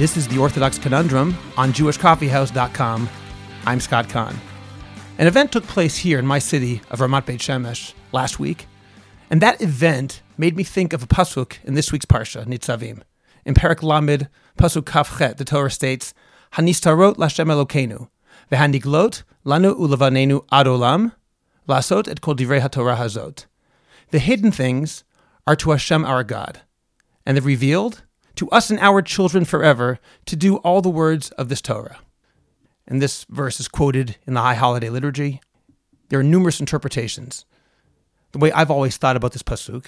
This is the Orthodox Conundrum on JewishCoffeehouse.com. I'm Scott Kahn. An event took place here in my city of Ramat Beit Shemesh last week, and that event made me think of a pasuk in this week's parsha, Nitzavim. In Perek Lamed, pasuk Kaf the Torah states, "Hanistarot Lashem Elokeinu, v'haniglot lanu ulavanenu adolam, lasot et kol divrei haTorah hazot." The hidden things are to Hashem our God, and the revealed to us and our children forever to do all the words of this Torah. And this verse is quoted in the High Holiday Liturgy. There are numerous interpretations. The way I've always thought about this pasuk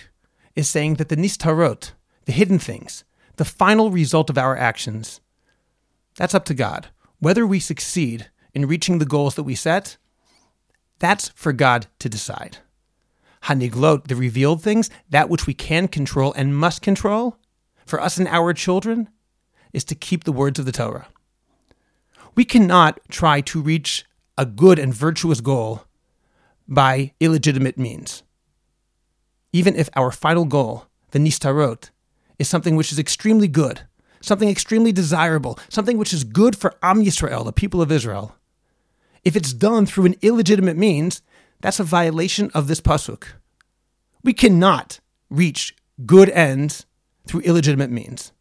is saying that the nistarot, the hidden things, the final result of our actions, that's up to God. Whether we succeed in reaching the goals that we set, that's for God to decide. Haniglot, the revealed things, that which we can control and must control, for us and our children, is to keep the words of the Torah. We cannot try to reach a good and virtuous goal by illegitimate means. Even if our final goal, the nistarot, is something which is extremely good, something extremely desirable, something which is good for Am Yisrael, the people of Israel, if it's done through an illegitimate means, that's a violation of this pasuk. We cannot reach good ends through illegitimate means.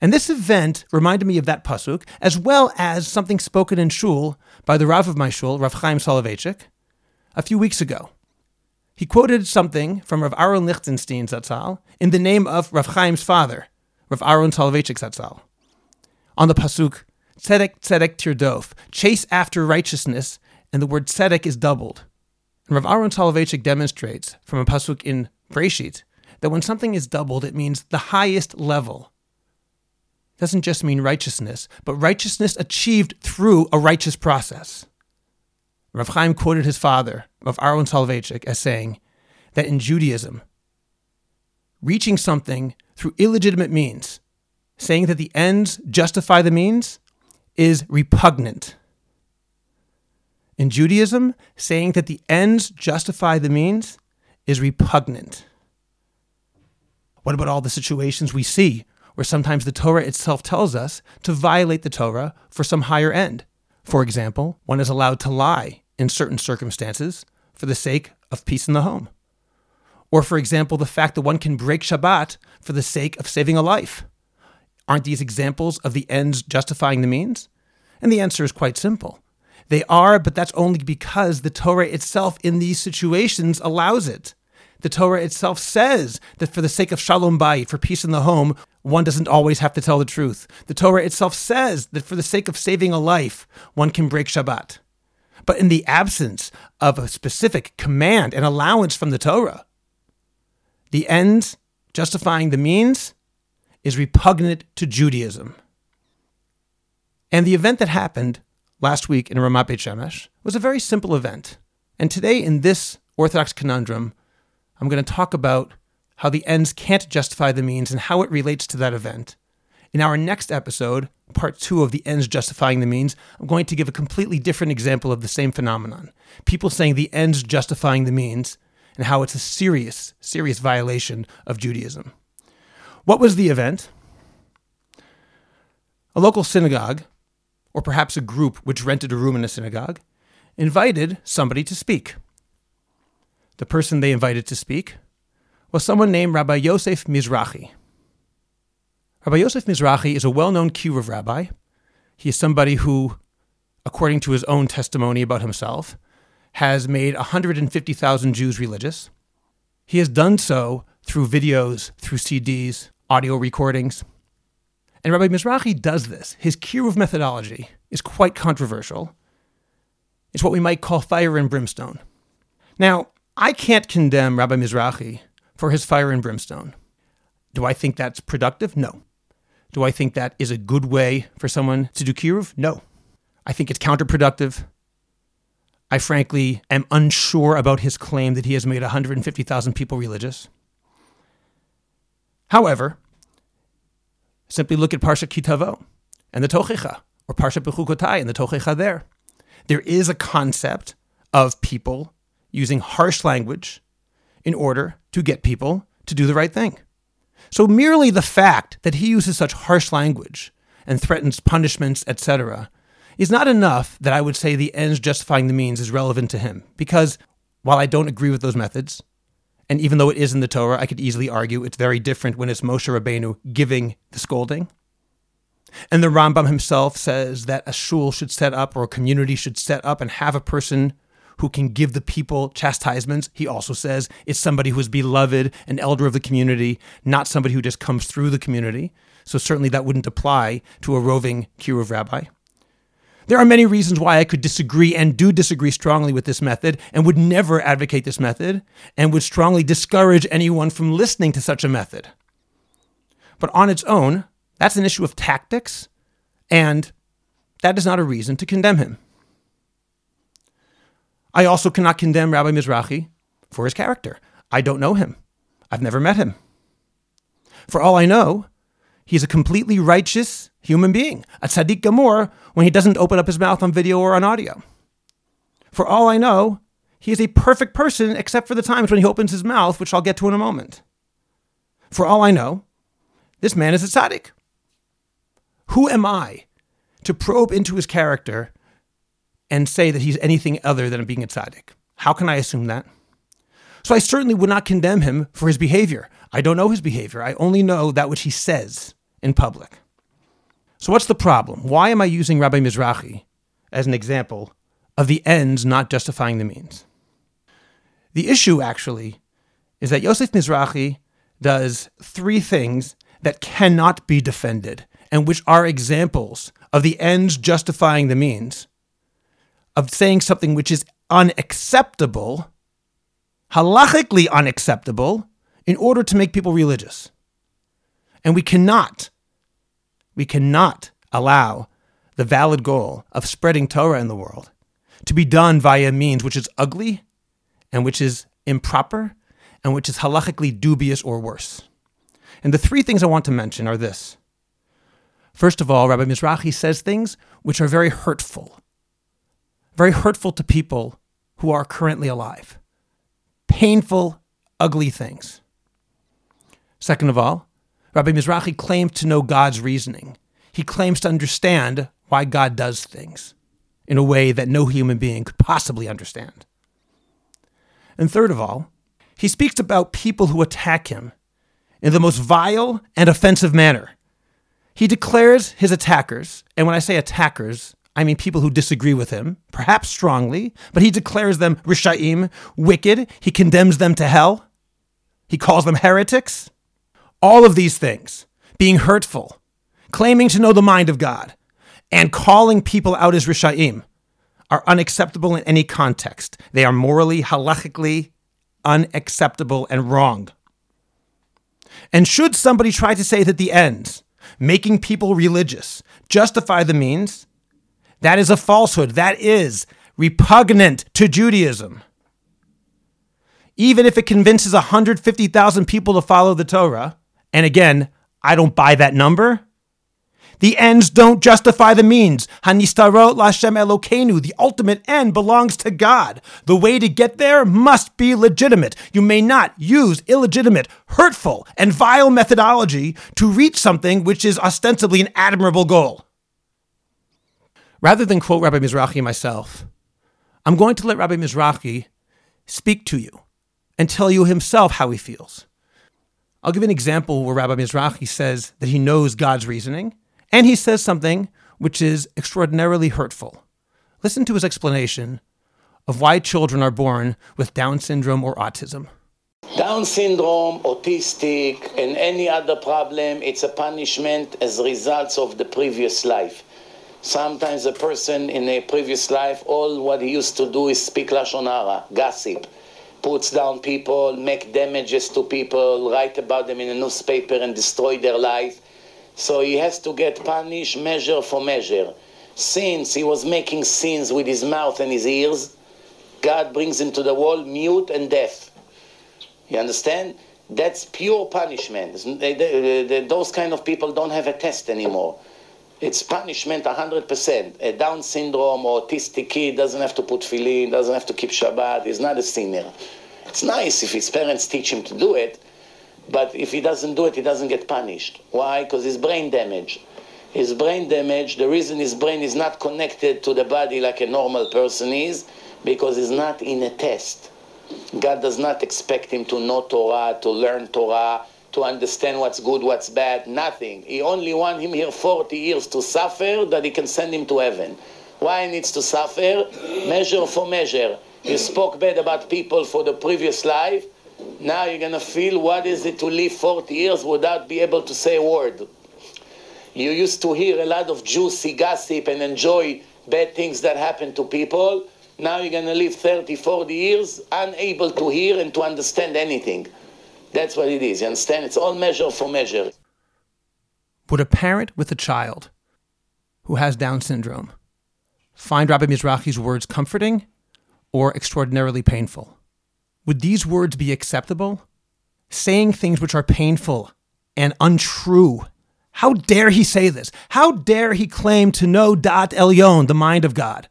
And this event reminded me of that pasuk, as well as something spoken in shul by the Rav of my shul, Rav Chaim Soloveitchik, a few weeks ago. He quoted something from Rav Aaron Lichtenstein Zatzal in the name of Rav Chaim's father, Rav Aaron Soloveitchik Zatzal. On the pasuk, tzedek tzedek tirdof, chase after righteousness, and the word tzedek is doubled. And Rav Aaron Soloveitchik demonstrates from a pasuk in Breshit that when something is doubled, it means the highest level. It doesn't just mean righteousness, but righteousness achieved through a righteous process. Rav Chaim quoted his father, Rav Aaron Soloveitchik, as saying that in Judaism, reaching something through illegitimate means, saying that the ends justify the means, is repugnant. In Judaism, saying that the ends justify the means is repugnant. What about all the situations we see where sometimes the Torah itself tells us to violate the Torah for some higher end? For example, one is allowed to lie in certain circumstances for the sake of peace in the home. Or, for example, the fact that one can break Shabbat for the sake of saving a life. Aren't these examples of the ends justifying the means? And the answer is quite simple. They are, but that's only because the Torah itself in these situations allows it. The Torah itself says that for the sake of shalom bayit, for peace in the home, one doesn't always have to tell the truth. The Torah itself says that for the sake of saving a life, one can break Shabbat. But in the absence of a specific command and allowance from the Torah, the ends justifying the means is repugnant to Judaism. And the event that happened last week in Ramat Beit Shemesh was a very simple event. And today, in this Orthodox conundrum, I'm going to talk about how the ends can't justify the means and how it relates to that event. In our next episode, part two of the ends justifying the means, I'm going to give a completely different example of the same phenomenon. People saying the ends justifying the means and how it's a serious, serious violation of Judaism. What was the event? A local synagogue, or perhaps a group which rented a room in a synagogue, invited somebody to speak. The person they invited to speak was someone named Rabbi Yosef Mizrachi. Rabbi Yosef Mizrachi is a well known kiruv rabbi. He is somebody who, according to his own testimony about himself, has made 150,000 Jews religious. He has done so through videos, through CDs, audio recordings. And Rabbi Mizrachi does this. His kiruv methodology is quite controversial. It's what we might call fire and brimstone. Now, I can't condemn Rabbi Mizrachi for his fire and brimstone. Do I think that's productive? No. Do I think that is a good way for someone to do kiruv? No. I think it's counterproductive. I frankly am unsure about his claim that he has made 150,000 people religious. However, simply look at Parsha Kitavo and the Tochecha, or Parsha Bechukotai and the Tochecha there. There is a concept of people using harsh language in order to get people to do the right thing. So, merely the fact that he uses such harsh language and threatens punishments, etc., is not enough that I would say the ends justifying the means is relevant to him. Because while I don't agree with those methods, and even though it is in the Torah, I could easily argue it's very different when it's Moshe Rabbeinu giving the scolding. And the Rambam himself says that a shul should set up or a community should set up and have a person who can give the people chastisements. He also says it's somebody who is beloved, an elder of the community, not somebody who just comes through the community. So certainly that wouldn't apply to a roving kiruv rabbi. There are many reasons why I could disagree and do disagree strongly with this method and would never advocate this method and would strongly discourage anyone from listening to such a method. But on its own, that's an issue of tactics, and that is not a reason to condemn him. I also cannot condemn Rabbi Mizrachi for his character. I don't know him. I've never met him. For all I know, he's a completely righteous human being, a tzaddik gamor, when he doesn't open up his mouth on video or on audio. For all I know, he is a perfect person except for the times when he opens his mouth, which I'll get to in a moment. For all I know, this man is a tzaddik. Who am I to probe into his character and say that he's anything other than being a tzaddik. How can I assume that? So I certainly would not condemn him for his behavior. I don't know his behavior. I only know that which he says in public. So what's the problem? Why am I using Rabbi Mizrachi as an example of the ends not justifying the means? The issue actually is that Yosef Mizrachi does three things that cannot be defended and which are examples of the ends justifying the means of saying something which is unacceptable, halachically unacceptable, in order to make people religious. And we cannot, we cannot allow the valid goal of spreading Torah in the world to be done via means which is ugly and which is improper and which is halachically dubious or worse. And the three things I want to mention are this. First of all, Rabbi Mizrachi says things which are very hurtful very hurtful to people who are currently alive. Painful, ugly things. Second of all, Rabbi Mizrachi claims to know God's reasoning. He claims to understand why God does things in a way that no human being could possibly understand. And third of all, he speaks about people who attack him in the most vile and offensive manner. He declares his attackers, and when I say attackers, I mean people who disagree with him, perhaps strongly, but he declares them rishaim, wicked. He condemns them to hell. He calls them heretics. All of these things, being hurtful, claiming to know the mind of God, and calling people out as rishaim, are unacceptable in any context. They are morally, halachically unacceptable and wrong. And should somebody try to say that the ends, making people religious, justify the means, that is a falsehood. That is repugnant to Judaism. Even if it convinces 150,000 people to follow the Torah, and again, I don't buy that number. The ends don't justify the means. Hanistarot Lashem Elokeinu. The ultimate end belongs to God. The way to get there must be legitimate. You may not use illegitimate, hurtful, and vile methodology to reach something which is ostensibly an admirable goal. Rather than quote Rabbi Mizrachi myself, I'm going to let Rabbi Mizrachi speak to you and tell you himself how he feels. I'll give an example where Rabbi Mizrachi says that he knows God's reasoning, and he says something which is extraordinarily hurtful. Listen to his explanation of why children are born with Down syndrome or autism. Down syndrome, autistic, and any other problem, it's a punishment as results of the previous life. Sometimes a person in a previous life, all what he used to do is speak Lashon Hara, gossip, puts down people, make damages to people, write about them in a newspaper and destroy their life. So he has to get punished measure for measure. Since he was making sins with his mouth and his ears, God brings him to the wall mute and deaf. You understand? That's pure punishment. Those kind of people don't have a test anymore. It's punishment 100%. A Down syndrome or autistic kid doesn't have to put tefillin, doesn't have to keep Shabbat, he's not a sinner. It's nice if his parents teach him to do it, but if he doesn't do it, he doesn't get punished. Why? Because his brain damage. His brain damage, the reason his brain is not connected to the body like a normal person is, because he's not in a test. God does not expect him to know Torah, to learn Torah, to understand what's good, what's bad, nothing. He only want him here 40 years to suffer that he can send him to heaven. Why he needs to suffer? Measure for measure. You spoke bad about people for the previous life. Now you're going to feel what is it to live 40 years without be able to say a word. You used to hear a lot of juicy gossip and enjoy bad things that happen to people. Now you're going to live 30, 40 years unable to hear and to understand anything. That's what it is. You understand? It's all measure for measure. Would a parent with a child who has Down syndrome find Rabbi Mizrachi's words comforting or extraordinarily painful? Would these words be acceptable? Saying things which are painful and untrue. How dare he say this? How dare he claim to know Da'at Elyon, the mind of God?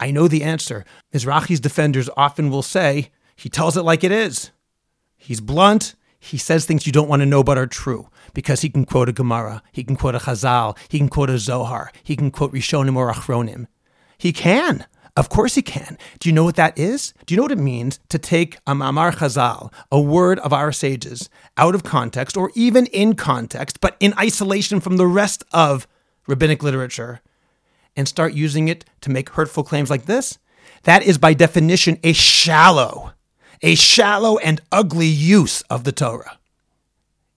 I know the answer. Mizrachi's defenders often will say, he tells it like it is. He's blunt. He says things you don't want to know but are true because he can quote a Gemara, he can quote a Chazal, he can quote a Zohar, he can quote Rishonim or Achronim. He can. Of course he can. Do you know what that is? Do you know what it means to take a Mamar Chazal, a word of our sages, out of context or even in context, but in isolation from the rest of rabbinic literature, and start using it to make hurtful claims like this? That is by definition a shallow, a shallow and ugly use of the Torah.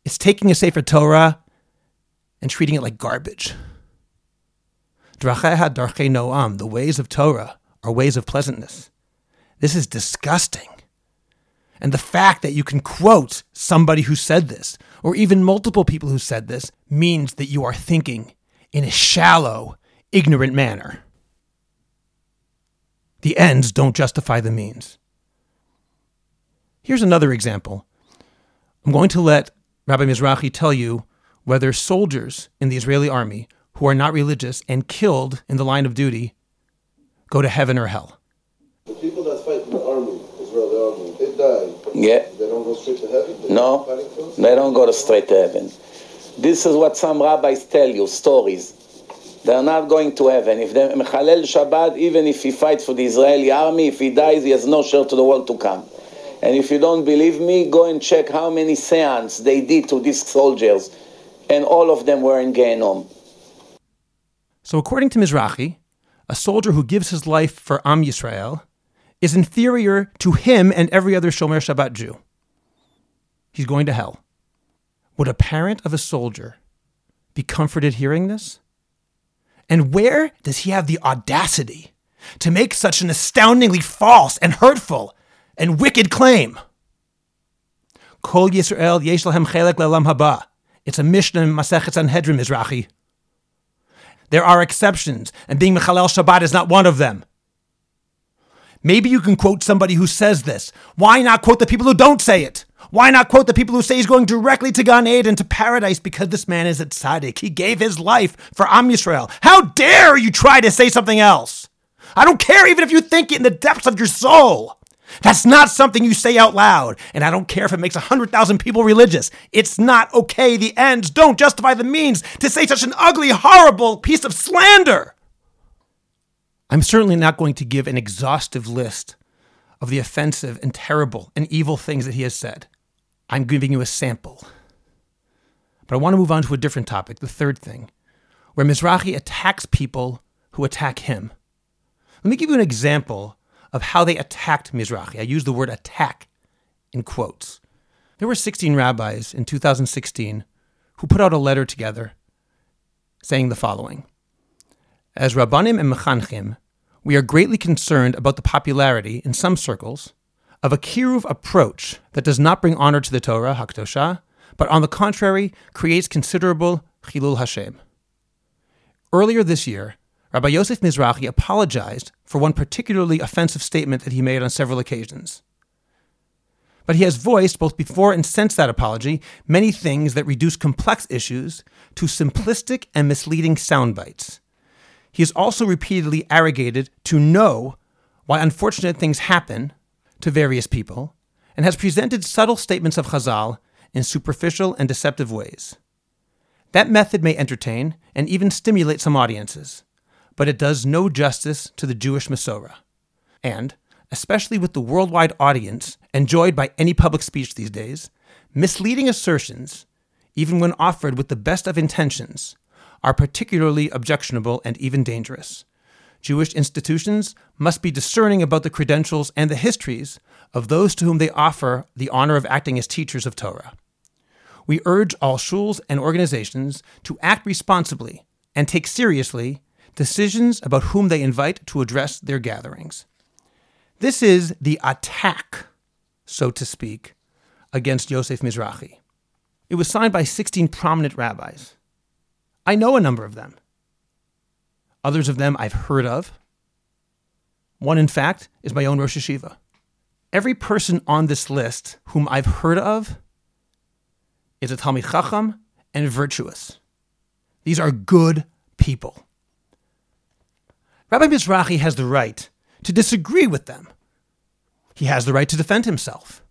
It's taking a Sefer Torah and treating it like garbage. Dracheha darchei noam, the ways of Torah, are ways of pleasantness. This is disgusting. And the fact that you can quote somebody who said this, or even multiple people who said this, means that you are thinking in a shallow, ignorant manner. The ends don't justify the means. Here's another example. I'm going to let Rabbi Mizrachi tell you whether soldiers in the Israeli army who are not religious and killed in the line of duty go to heaven or hell. The people that fight in the army, Israeli army, they die. Yeah. They don't go straight to heaven? They're No, not fighting for us? they don't go to straight to heaven. This is what some rabbis tell you, stories. They're not going to heaven. If they Mechalel Shabbat, even if he fights for the Israeli army, if he dies, he has no share to the world to come. And if you don't believe me, go and check how many seance they did to these soldiers. And all of them were in Gehenom. So, according to Mizrachi, a soldier who gives his life for Am Yisrael is inferior to him and every other Shomer Shabbat Jew. He's going to hell. Would a parent of a soldier be comforted hearing this? And where does he have the audacity to make such an astoundingly false and hurtful and wicked claim? Kol Yisrael yesh chelek le'olam haba. It's a Mishnah in Masechet Sanhedrin, Mizrachi. There are exceptions, and being Mechalel Shabbat is not one of them. Maybe you can quote somebody who says this. Why not quote the people who don't say it? Why not quote the people who say he's going directly to Gan Eden, to paradise, because this man is a tzaddik. He gave his life for Am Yisrael. How dare you try to say something else? I don't care even if you think it in the depths of your soul. That's not something you say out loud. And I don't care if it makes 100,000 people religious. It's not okay. The ends don't justify the means to say such an ugly, horrible piece of slander. I'm certainly not going to give an exhaustive list of the offensive and terrible and evil things that he has said. I'm giving you a sample. But I want to move on to a different topic, the third thing, where Mizrachi attacks people who attack him. Let me give you an example of how they attacked Mizrachi. I use the word attack in quotes. There were 16 rabbis in 2016 who put out a letter together saying the following As Rabbanim and Mechanchim, we are greatly concerned about the popularity in some circles of a kiruv approach that does not bring honor to the Torah, Hakdosha, but on the contrary creates considerable chilul Hashem. Earlier this year, Rabbi Yosef Mizrachi apologized for one particularly offensive statement that he made on several occasions. But he has voiced, both before and since that apology, many things that reduce complex issues to simplistic and misleading sound bites. He has also repeatedly arrogated to know why unfortunate things happen to various people, and has presented subtle statements of Chazal in superficial and deceptive ways. That method may entertain and even stimulate some audiences, but it does no justice to the Jewish Masorah. And, especially with the worldwide audience enjoyed by any public speech these days, misleading assertions, even when offered with the best of intentions, are particularly objectionable and even dangerous. Jewish institutions must be discerning about the credentials and the histories of those to whom they offer the honor of acting as teachers of Torah. We urge all shuls and organizations to act responsibly and take seriously decisions about whom they invite to address their gatherings. This is the attack, so to speak, against Yosef Mizrachi. It was signed by 16 prominent rabbis. I know a number of them. Others of them I've heard of. One, in fact, is my own Rosh HaYeshiva. Every person on this list whom I've heard of is a Talmid Chacham and virtuous. These are good people. Rabbi Mizrachi has the right to disagree with them. He has the right to defend himself.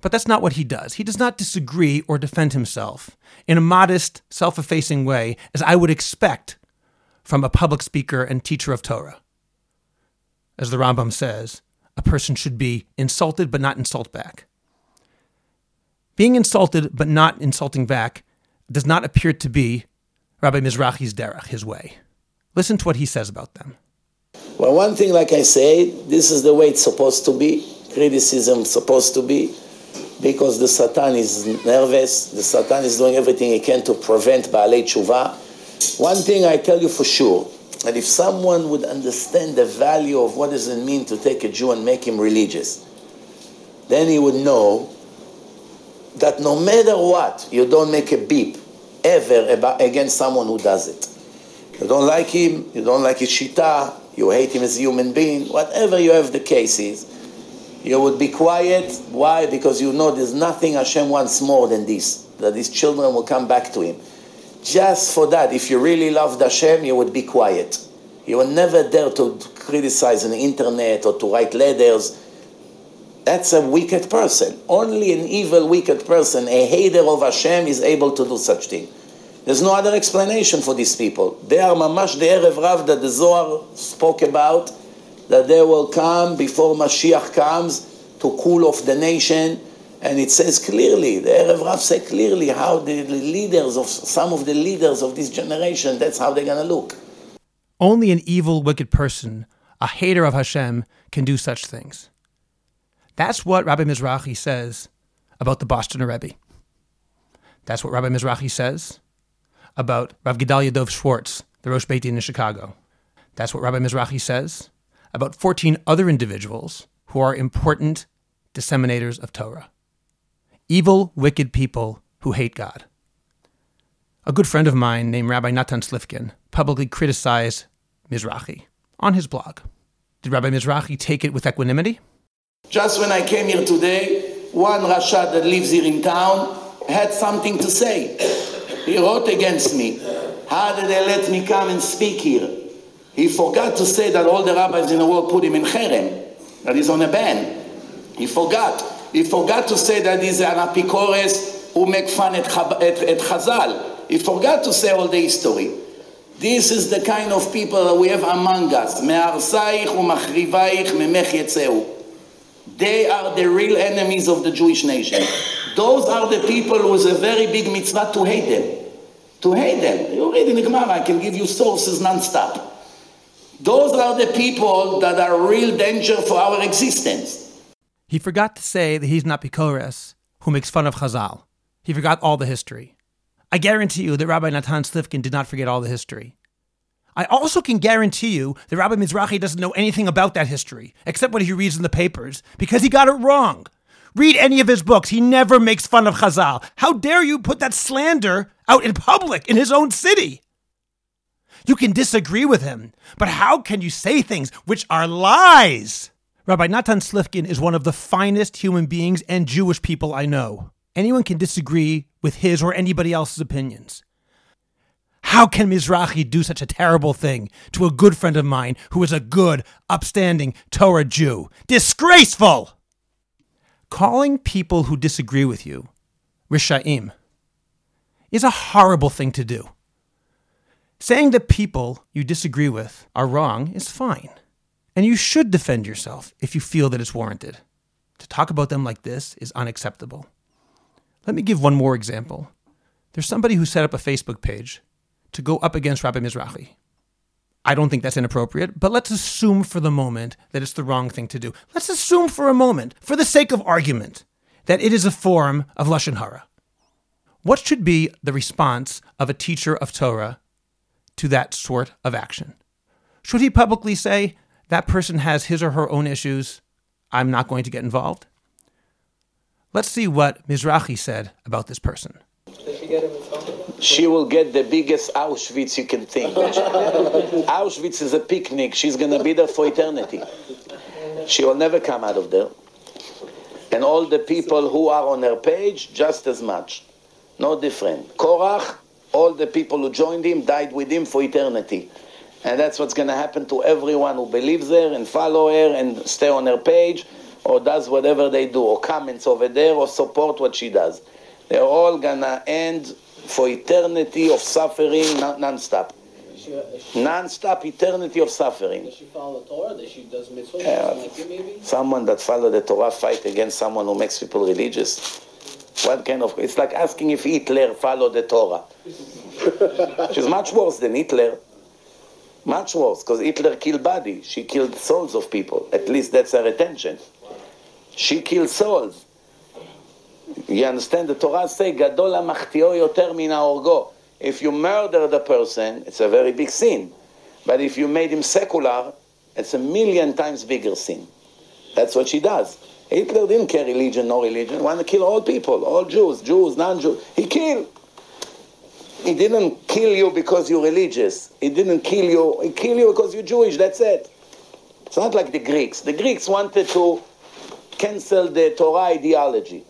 But that's not what he does. He does not disagree or defend himself in a modest, self effacing way, as I would expect from a public speaker and teacher of Torah. As the Rambam says, a person should be insulted but not insult back. Being insulted but not insulting back does not appear to be Rabbi Mizrachi's derech, his way. Listen to what he says about them. Well, one thing, like I say, this is the way it's supposed to be. Criticism is supposed to be because the Satan is nervous, the Satan is doing everything he can to prevent Baalei Tshuva. One thing I tell you for sure, that if someone would understand the value of what does it mean to take a Jew and make him religious, then he would know that no matter what, you don't make a beep ever about, against someone who does it. You don't like him, you don't like his shita, you hate him as a human being, whatever you have the case is, you would be quiet. Why? Because you know there's nothing Hashem wants more than this, that his children will come back to Him. Just for that, if you really loved Hashem, you would be quiet. You would never dare to criticize on the internet or to write letters. That's a wicked person. Only an evil, wicked person, a hater of Hashem, is able to do such thing. There's no other explanation for these people. They are mamash the Erev Rav that the Zohar spoke about that they will come before Mashiach comes to cool off the nation. And it says clearly, the Erev Rav say clearly how the leaders of some of the leaders of this generation, that's how they're going to look. Only an evil, wicked person, a hater of Hashem, can do such things. That's what Rabbi Mizrachi says about the Boston Rebbe. That's what Rabbi Mizrachi says about Rav Gedalia Dov Schwartz, the Rosh Beit Din in Chicago. That's what Rabbi Mizrachi says about 14 other individuals who are important disseminators of Torah. Evil, wicked people who hate God. A good friend of mine named Rabbi Natan Slifkin publicly criticized Mizrachi on his blog. Did Rabbi Mizrachi take it with equanimity? Just when I came here today, one Rasha that lives here in town had something to say. He wrote against me. How did they let me come and speak here? He forgot to say that all the rabbis in the world put him in cherem, that he's on a ban. He forgot. He forgot to say that he's an apikores who make fun at, at, at Chazal. He forgot to say all the history. This is the kind of people that we have among us. They are the real enemies of the Jewish nation. Those are the people who is a very big mitzvah to hate them. To hate them. You read in the Gemara, I can give you sources non-stop. Those are the people that are real danger for our existence. He forgot to say that he's an apikores, who makes fun of Chazal. He forgot all the history. I guarantee you that Rabbi Natan Slifkin did not forget all the history. I also can guarantee you that Rabbi Mizrachi doesn't know anything about that history, except what he reads in the papers, because he got it wrong. Read any of his books. He never makes fun of Chazal. How dare you put that slander out in public in his own city? You can disagree with him, but how can you say things which are lies? Rabbi Natan Slifkin is one of the finest human beings and Jewish people I know. Anyone can disagree with his or anybody else's opinions. How can Mizrachi do such a terrible thing to a good friend of mine who is a good, upstanding Torah Jew? Disgraceful! Calling people who disagree with you Rishaim is a horrible thing to do. Saying that people you disagree with are wrong is fine, and you should defend yourself if you feel that it's warranted. To talk about them like this is unacceptable. Let me give one more example. There's somebody who set up a Facebook page to go up against Rabbi Mizrachi. I don't think that's inappropriate, but let's assume for the moment that it's the wrong thing to do. Let's assume for a moment, for the sake of argument, that it is a form of Lashon Hara. What should be the response of a teacher of Torah to that sort of action? Should he publicly say, that person has his or her own issues, I'm not going to get involved? Let's see what Mizrachi said about this person. She will get the biggest Auschwitz you can think. Auschwitz is a picnic. She's going to be there for eternity. She will never come out of there. And all the people who are on her page, just as much. No different. Korach, all the people who joined him died with him for eternity. And that's what's going to happen to everyone who believes her and follow her and stay on her page or does whatever they do or comments over there or support what she does. They're all going to end for eternity of suffering non-stop. Uh, non-stop eternity of suffering. Does she follow the Torah? Does she does mitzvot? Uh, yeah. Like? Someone that follow the Torah fight against someone who makes people religious. What kind of? It's like asking if Hitler followed the Torah. She's much worse than Hitler. Much worse, because Hitler killed body. She killed souls of people. At least that's her intention. She killed souls. You understand? The Torah say, "Gadol yoter min orgo." If you murder the person, it's a very big sin. But if you made him secular, it's a million times bigger sin. That's what she does. Hitler didn't care religion, no religion. He wanted to kill all people, all Jews, Jews, non-Jews. He killed. He didn't kill you because you're religious. He didn't kill you. He killed you because you're Jewish. That's it. It's not like the Greeks. The Greeks wanted to cancel the Torah ideology.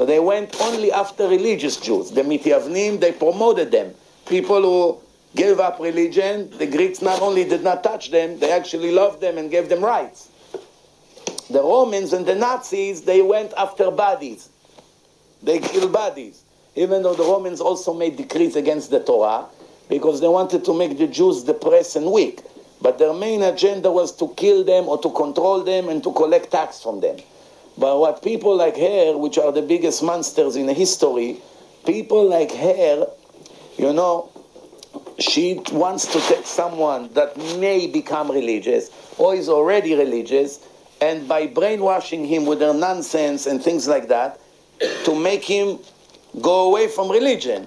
So they went only after religious Jews. The Mityavnim, they promoted them. People who gave up religion, the Greeks not only did not touch them, they actually loved them and gave them rights. The Romans and the Nazis, they went after bodies. They killed bodies. Even though the Romans also made decrees against the Torah, because they wanted to make the Jews depressed and weak. But their main agenda was to kill them or to control them and to collect tax from them. But what people like her, which are the biggest monsters in history, people like her, you know, she wants to take someone that may become religious or is already religious, and by brainwashing him with her nonsense and things like that, to make him go away from religion.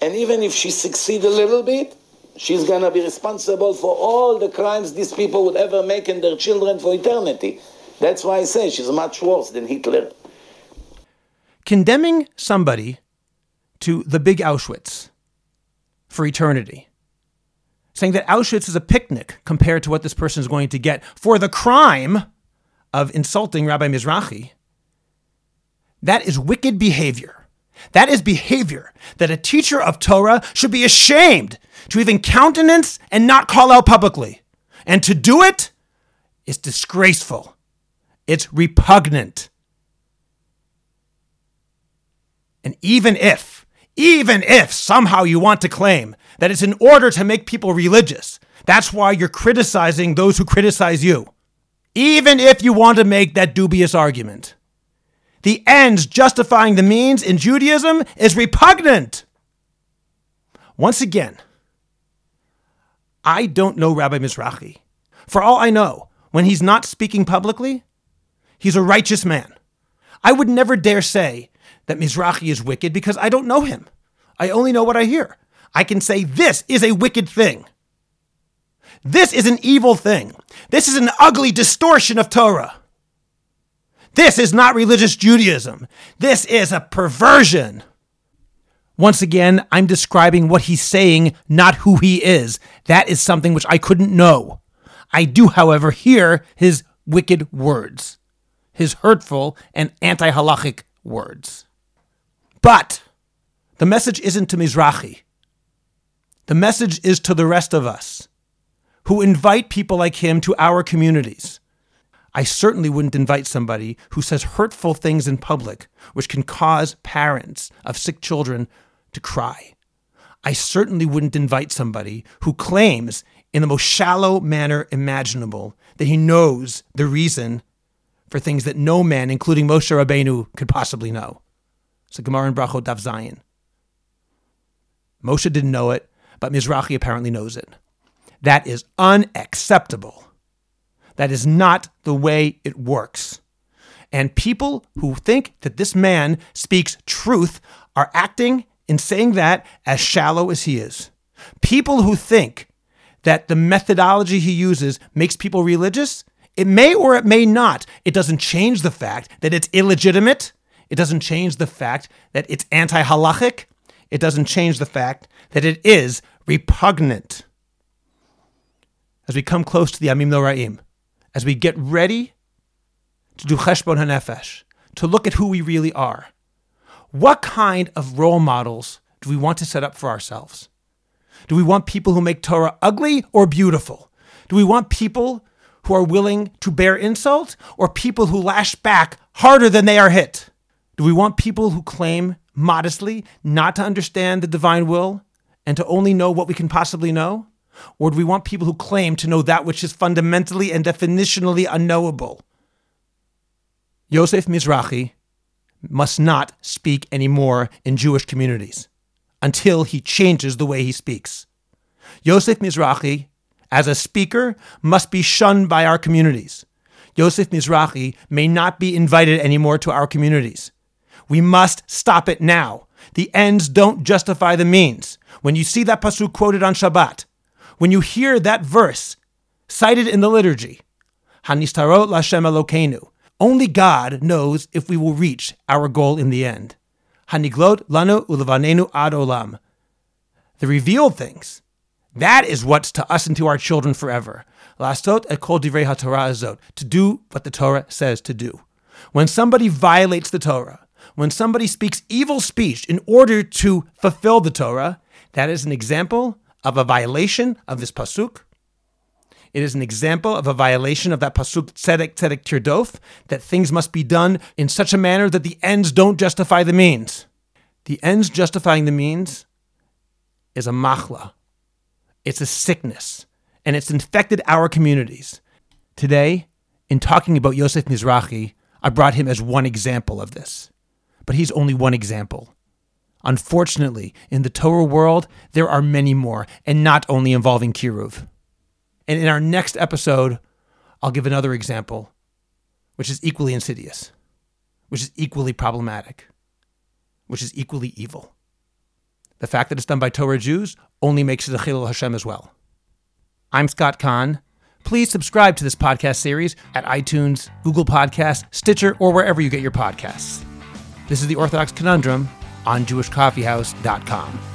And even if she succeeds a little bit, she's going to be responsible for all the crimes these people would ever make in their children for eternity. That's why I say she's much worse than Hitler. Condemning somebody to the big Auschwitz for eternity, saying that Auschwitz is a picnic compared to what this person is going to get for the crime of insulting Rabbi Mizrachi, that is wicked behavior. That is behavior that a teacher of Torah should be ashamed to even countenance and not call out publicly. And to do it is disgraceful. It's repugnant. And even if, even if somehow you want to claim that it's in order to make people religious, that's why you're criticizing those who criticize you. Even if you want to make that dubious argument, the ends justifying the means in Judaism is repugnant. Once again, I don't know Rabbi Mizrachi. For all I know, when he's not speaking publicly, He's a righteous man. I would never dare say that Mizrachi is wicked because I don't know him. I only know what I hear. I can say this is a wicked thing. This is an evil thing. This is an ugly distortion of Torah. This is not religious Judaism. This is a perversion. Once again, I'm describing what he's saying, not who he is. That is something which I couldn't know. I do, however, hear his wicked words his hurtful and anti halachic words. But the message isn't to Mizrachi. The message is to the rest of us who invite people like him to our communities. I certainly wouldn't invite somebody who says hurtful things in public, which can cause parents of sick children to cry. I certainly wouldn't invite somebody who claims, in the most shallow manner imaginable, that he knows the reason for things that no man, including Moshe Rabbeinu, could possibly know. So Gemara in Brachot Daf Zayin. Moshe didn't know it, but Mizrachi apparently knows it. That is unacceptable. That is not the way it works. And people who think that this man speaks truth are acting in saying that as shallow as he is. People who think that the methodology he uses makes people religious, it may or it may not. It doesn't change the fact that it's illegitimate. It doesn't change the fact that it's anti halachic. It doesn't change the fact that it is repugnant. As we come close to the Yamim Noraim, as we get ready to do Cheshbon HaNefesh, to look at who we really are, what kind of role models do we want to set up for ourselves? Do we want people who make Torah ugly or beautiful? Do we want people who are willing to bear insult or people who lash back harder than they are hit? Do we want people who claim modestly not to understand the divine will and to only know what we can possibly know? Or do we want people who claim to know that which is fundamentally and definitionally unknowable? Yosef Mizrachi must not speak anymore in Jewish communities until he changes the way he speaks. Yosef Mizrachi, as a speaker, must be shunned by our communities. Yosef Mizrachi may not be invited anymore to our communities. We must stop it now. The ends don't justify the means. When you see that pasuk quoted on Shabbat, when you hear that verse cited in the liturgy, Hanistarot Lashem Elokeinu, only God knows if we will reach our goal in the end. Haniglot lanu ulevanenu ad olam. The revealed things. That is what's to us and to our children forever. Lastot et kol divrei haTorah azot. To do what the Torah says to do. When somebody violates the Torah, when somebody speaks evil speech in order to fulfill the Torah, that is an example of a violation of this pasuk it is an example of a violation of that pasuk tzedek tzedek tirdof, that things must be done in such a manner that the ends don't justify the means. The ends justifying the means is a machla. It's a sickness, and it's infected our communities. Today, in talking about Yosef Mizrachi, I brought him as one example of this. But he's only one example. Unfortunately, in the Torah world, there are many more, and not only involving Kiruv. And in our next episode, I'll give another example, which is equally insidious, which is equally problematic, which is equally evil. The fact that it's done by Torah Jews only makes it a Chilul Hashem as well. I'm Scott Kahn. Please subscribe to this podcast series at iTunes, Google Podcasts, Stitcher, or wherever you get your podcasts. This is the Orthodox Conundrum on JewishCoffeehouse.com.